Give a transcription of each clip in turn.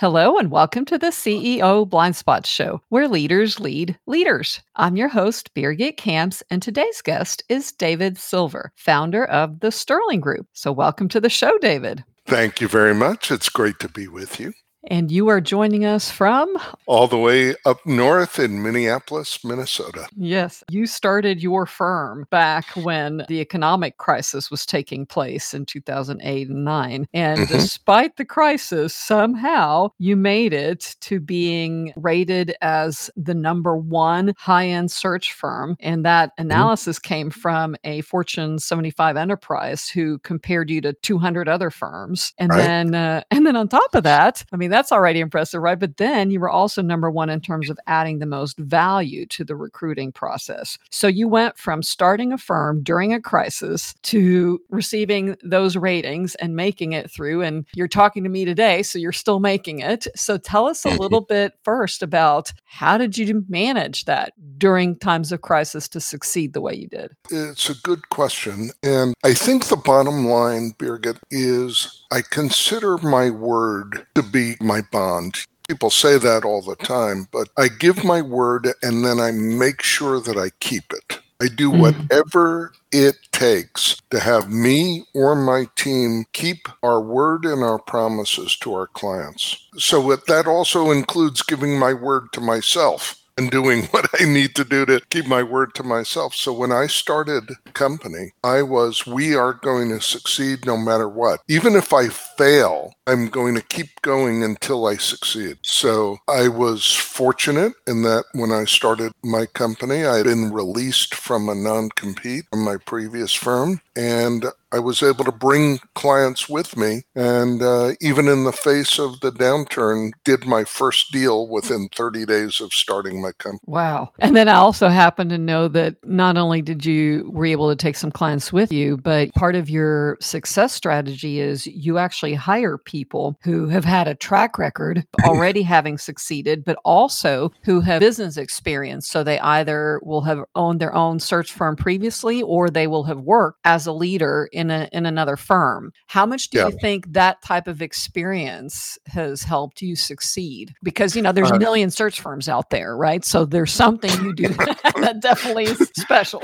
Hello, and welcome to the CEO Blind Spot Show, where leaders lead leaders. I'm your host, Birgit Kamps, and today's guest is David Silver, founder of the Sterling Group. So, welcome to the show, David. Thank you very much. It's great to be with you. And you are joining us from? All the way up north in Minneapolis, Minnesota. Yes. You started your firm back when the economic crisis was taking place in 2008 and 9. And mm-hmm. despite the crisis, somehow you made it to being rated as the number one high end search firm. And that mm-hmm. analysis mm-hmm. came from a Fortune 75 enterprise who compared you to 200 other firms. And right. then, uh, and then on top of that, I mean, mean, that's already impressive, right? But then you were also number one in terms of adding the most value to the recruiting process. So you went from starting a firm during a crisis to receiving those ratings and making it through. And you're talking to me today, so you're still making it. So tell us a mm-hmm. little bit first about how did you manage that during times of crisis to succeed the way you did? It's a good question. And I think the bottom line, Birgit, is I consider my word to be my bond. People say that all the time, but I give my word and then I make sure that I keep it. I do mm-hmm. whatever it takes to have me or my team keep our word and our promises to our clients. So that also includes giving my word to myself and doing what I need to do to keep my word to myself. So when I started company, I was we are going to succeed no matter what. Even if I fail, I'm going to keep going until I succeed. So I was fortunate in that when I started my company, I had been released from a non-compete from my previous firm and I was able to bring clients with me, and uh, even in the face of the downturn, did my first deal within 30 days of starting my company. Wow! And then I also happen to know that not only did you were able to take some clients with you, but part of your success strategy is you actually hire people who have had a track record already having succeeded, but also who have business experience. So they either will have owned their own search firm previously, or they will have worked as a leader in a in another firm. How much do yeah. you think that type of experience has helped you succeed? Because you know there's uh, a million search firms out there, right? So there's something you do that definitely is special.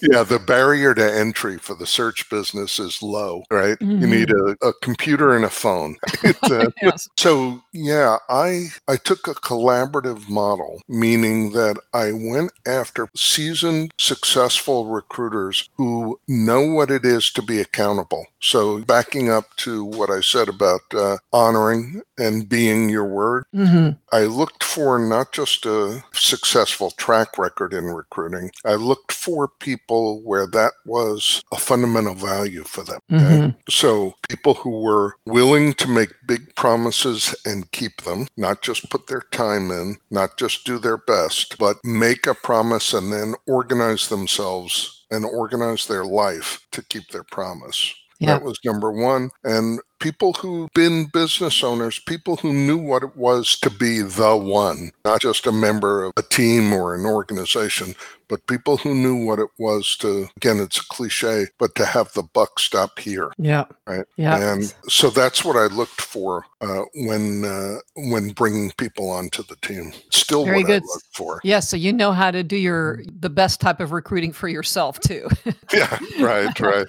yeah, the barrier to entry for the search business is low, right? Mm-hmm. You need a, a, computer and a phone. uh, yes. So yeah, I I took a collaborative model, meaning that I went after seasoned, successful recruiters who know what it is to be accountable. So, backing up to what I said about uh, honoring and being your word, mm-hmm. I looked for not just a successful track record in recruiting, I looked for people where that was a fundamental value for them. Mm-hmm. So, people who were willing to make big promises and keep them, not just put their time in, not just do their best, but make a promise and then organize themselves and organize their life to keep their promise. Yeah. That was number one. And people who've been business owners, people who knew what it was to be the one, not just a member of a team or an organization, but people who knew what it was to again it's a cliche but to have the buck stop here yeah. right? Yeah. And so that's what i looked for uh, when uh, when bringing people onto the team. Still Very what good. i look for. Yeah so you know how to do your the best type of recruiting for yourself too. Yeah right right.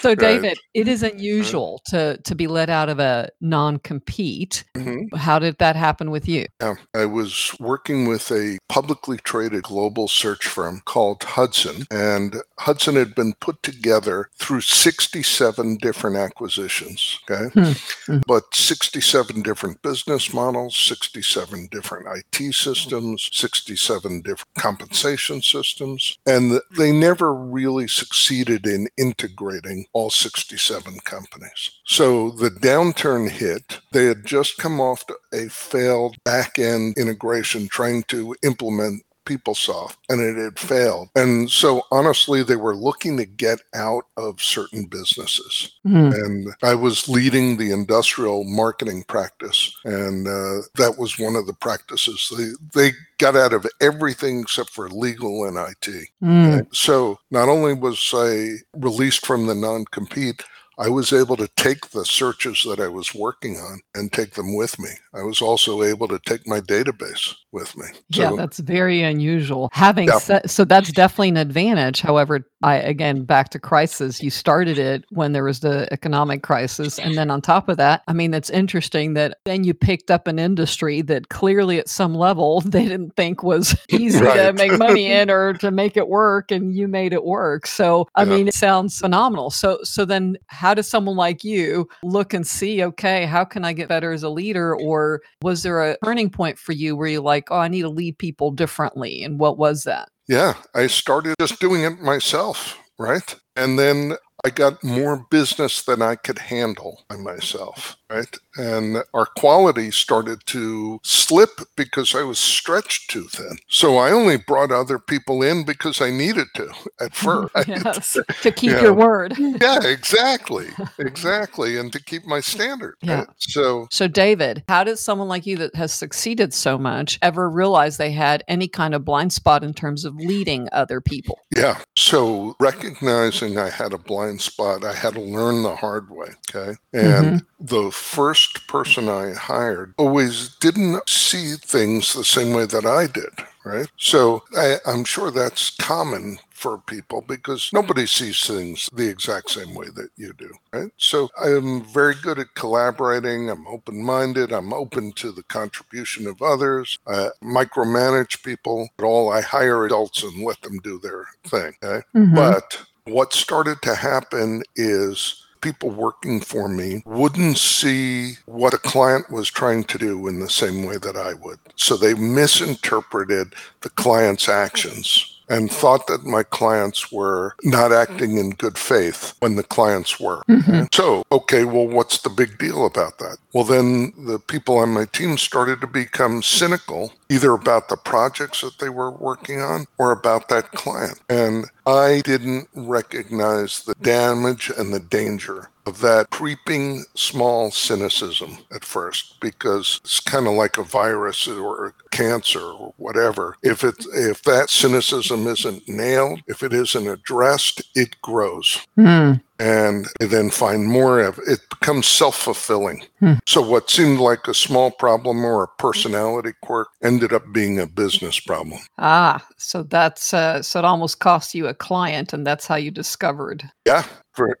So david right. it is unusual to to be let out of a non-compete mm-hmm. how did that happen with you yeah, i was working with a publicly traded global search firm called Hudson. And Hudson had been put together through 67 different acquisitions. Okay. Mm-hmm. But 67 different business models, 67 different IT systems, 67 different compensation systems. And they never really succeeded in integrating all 67 companies. So the downturn hit. They had just come off a failed back end integration trying to implement PeopleSoft and it had failed. And so honestly, they were looking to get out of certain businesses. Mm. And I was leading the industrial marketing practice. And uh, that was one of the practices. They, they got out of everything except for legal and IT. Mm. So not only was I released from the non compete, I was able to take the searches that I was working on and take them with me. I was also able to take my database with me. So, yeah, that's very unusual. Having yeah. so that's definitely an advantage. However, I again back to crisis. You started it when there was the economic crisis, and then on top of that, I mean, it's interesting that then you picked up an industry that clearly at some level they didn't think was easy right. to make money in or to make it work, and you made it work. So I yeah. mean, it sounds phenomenal. So so then, how does someone like you look and see? Okay, how can I get better as a leader? Or was there a turning point for you where you're like, oh, I need to lead people differently, and what was that? Yeah, I started just doing it myself, right? And then I got more business than I could handle by myself, right? And our quality started to slip because I was stretched too thin. So I only brought other people in because I needed to at first. yes, to keep you your know, word. yeah, exactly. Exactly. And to keep my standard. Yeah. Right? So So David, how does someone like you that has succeeded so much ever realize they had any kind of blind spot in terms of leading other people? Yeah. So recognizing I had a blind blind spot. I had to learn the hard way. Okay. And mm-hmm. the first person I hired always didn't see things the same way that I did. Right. So I, I'm sure that's common for people because nobody sees things the exact same way that you do, right? So I'm very good at collaborating. I'm open minded. I'm open to the contribution of others. I micromanage people at all. I hire adults and let them do their thing. Okay? Mm-hmm. But what started to happen is people working for me wouldn't see what a client was trying to do in the same way that I would. So they misinterpreted the client's actions and thought that my clients were not acting in good faith when the clients were. Mm-hmm. So, okay, well, what's the big deal about that? Well, then the people on my team started to become cynical, either about the projects that they were working on or about that client. And I didn't recognize the damage and the danger of that creeping small cynicism at first because it's kind of like a virus or cancer or whatever. If it if that cynicism isn't nailed if it isn't addressed it grows. Mm and then find more of it becomes self-fulfilling. Hmm. so what seemed like a small problem or a personality quirk ended up being a business problem. Ah so that's uh, so it almost cost you a client and that's how you discovered. Yeah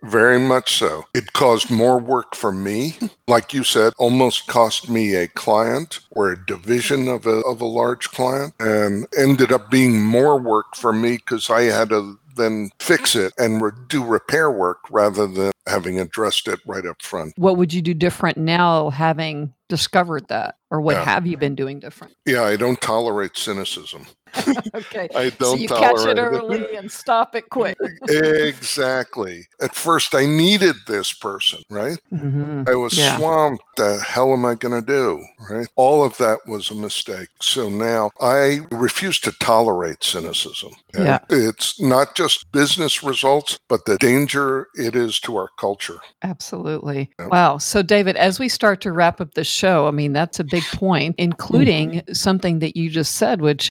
very much so. It caused more work for me. Like you said almost cost me a client or a division of a, of a large client and ended up being more work for me because i had to then fix it and re- do repair work rather than having addressed it right up front. What would you do different now having discovered that? Or what yeah. have you been doing different? Yeah, I don't tolerate cynicism. okay. I don't so you catch it early it. and stop it quick. exactly. At first, I needed this person, right? Mm-hmm. I was yeah. swamped. The hell am I going to do? Right? All of that was a mistake. So now I refuse to tolerate cynicism. Yeah. It's not just business results, but the danger it is to our culture. Absolutely. Yeah. Wow. So, David, as we start to wrap up the show, I mean, that's a big point, including mm-hmm. something that you just said, which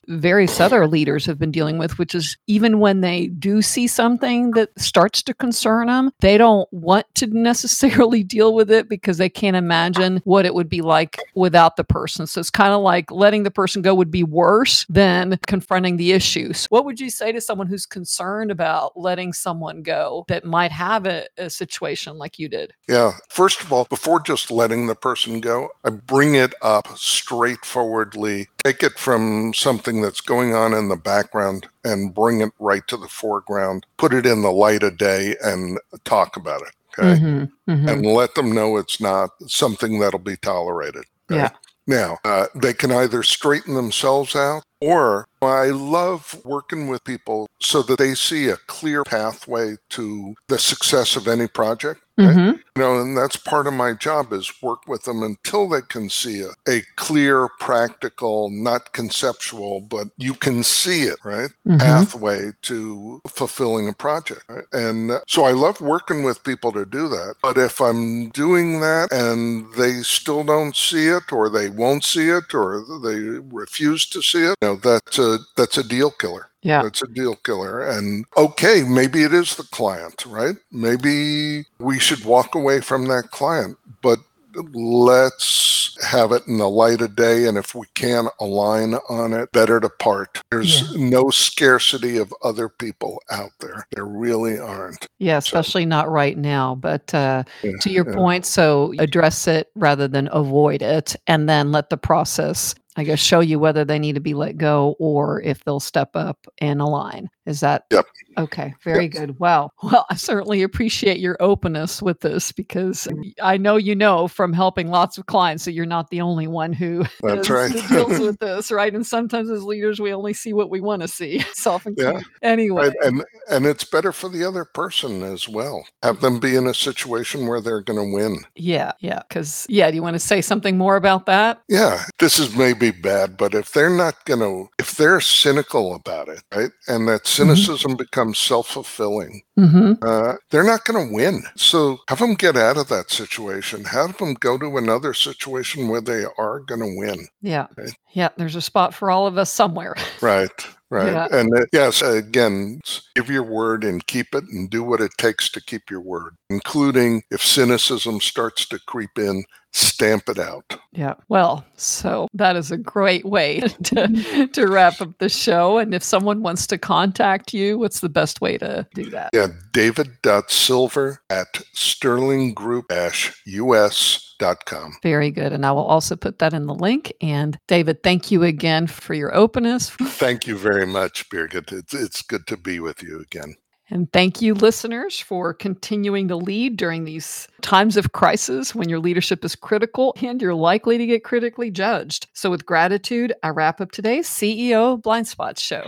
various other leaders have been dealing with, which is even when they do see something that starts to concern them, they don't want to necessarily deal with it because they can't imagine what it would be like without the person. So it's kind of like letting the person go would be worse than confronting the issues. What would you say to someone who's concerned about letting someone go that might have a, a situation like you did? Yeah. First of all, before just letting the person go, I bring it up straightforwardly. Take it from something that's going on in the background and bring it right to the foreground. Put it in the light of day and talk about it. Okay. Mm-hmm, mm-hmm. And let them know it's not something that'll be tolerated. Okay? Yeah. Now, uh, they can either straighten themselves out or I love working with people so that they see a clear pathway to the success of any project. Right? Mm-hmm. You know, and that's part of my job is work with them until they can see a, a clear, practical, not conceptual, but you can see it, right? Mm-hmm. Pathway to fulfilling a project. Right? And so I love working with people to do that. But if I'm doing that and they still don't see it or they won't see it or they refuse to see it, know, that's a that's a deal killer. Yeah. That's a deal killer. And okay, maybe it is the client, right? Maybe we should walk away from that client, but let's have it in the light of day. And if we can align on it, better to part. There's yeah. no scarcity of other people out there. There really aren't. Yeah, especially so, not right now. But uh, yeah, to your yeah. point, so address it rather than avoid it, and then let the process I guess show you whether they need to be let go or if they'll step up and align. Is that yep. okay? Very yep. good. Wow. Well, I certainly appreciate your openness with this because mm-hmm. I know you know from helping lots of clients that you're not the only one who, That's right. deals with this, right? And sometimes as leaders, we only see what we want to see. Self yeah. Anyway, and and it's better for the other person as well. Have them be in a situation where they're going to win. Yeah, yeah. Because yeah, do you want to say something more about that? Yeah, this is maybe be bad, but if they're not going to, if they're cynical about it, right, and that mm-hmm. cynicism mm-hmm. becomes self fulfilling, mm-hmm. uh, they're not going to win. So have them get out of that situation. Have them go to another situation where they are going to win. Yeah. Right? Yeah. There's a spot for all of us somewhere. Right. Right. Yeah. And uh, yes, again, give your word and keep it and do what it takes to keep your word, including if cynicism starts to creep in, stamp it out. Yeah. Well, so that is a great way to, to wrap up the show. And if someone wants to contact you, what's the best way to do that? Yeah. David.silver at sterlinggroup-us Com. Very good. And I will also put that in the link. And David, thank you again for your openness. Thank you very much, Birgit. It's, it's good to be with you again. And thank you, listeners, for continuing to lead during these times of crisis when your leadership is critical and you're likely to get critically judged. So, with gratitude, I wrap up today's CEO Blind Spots show.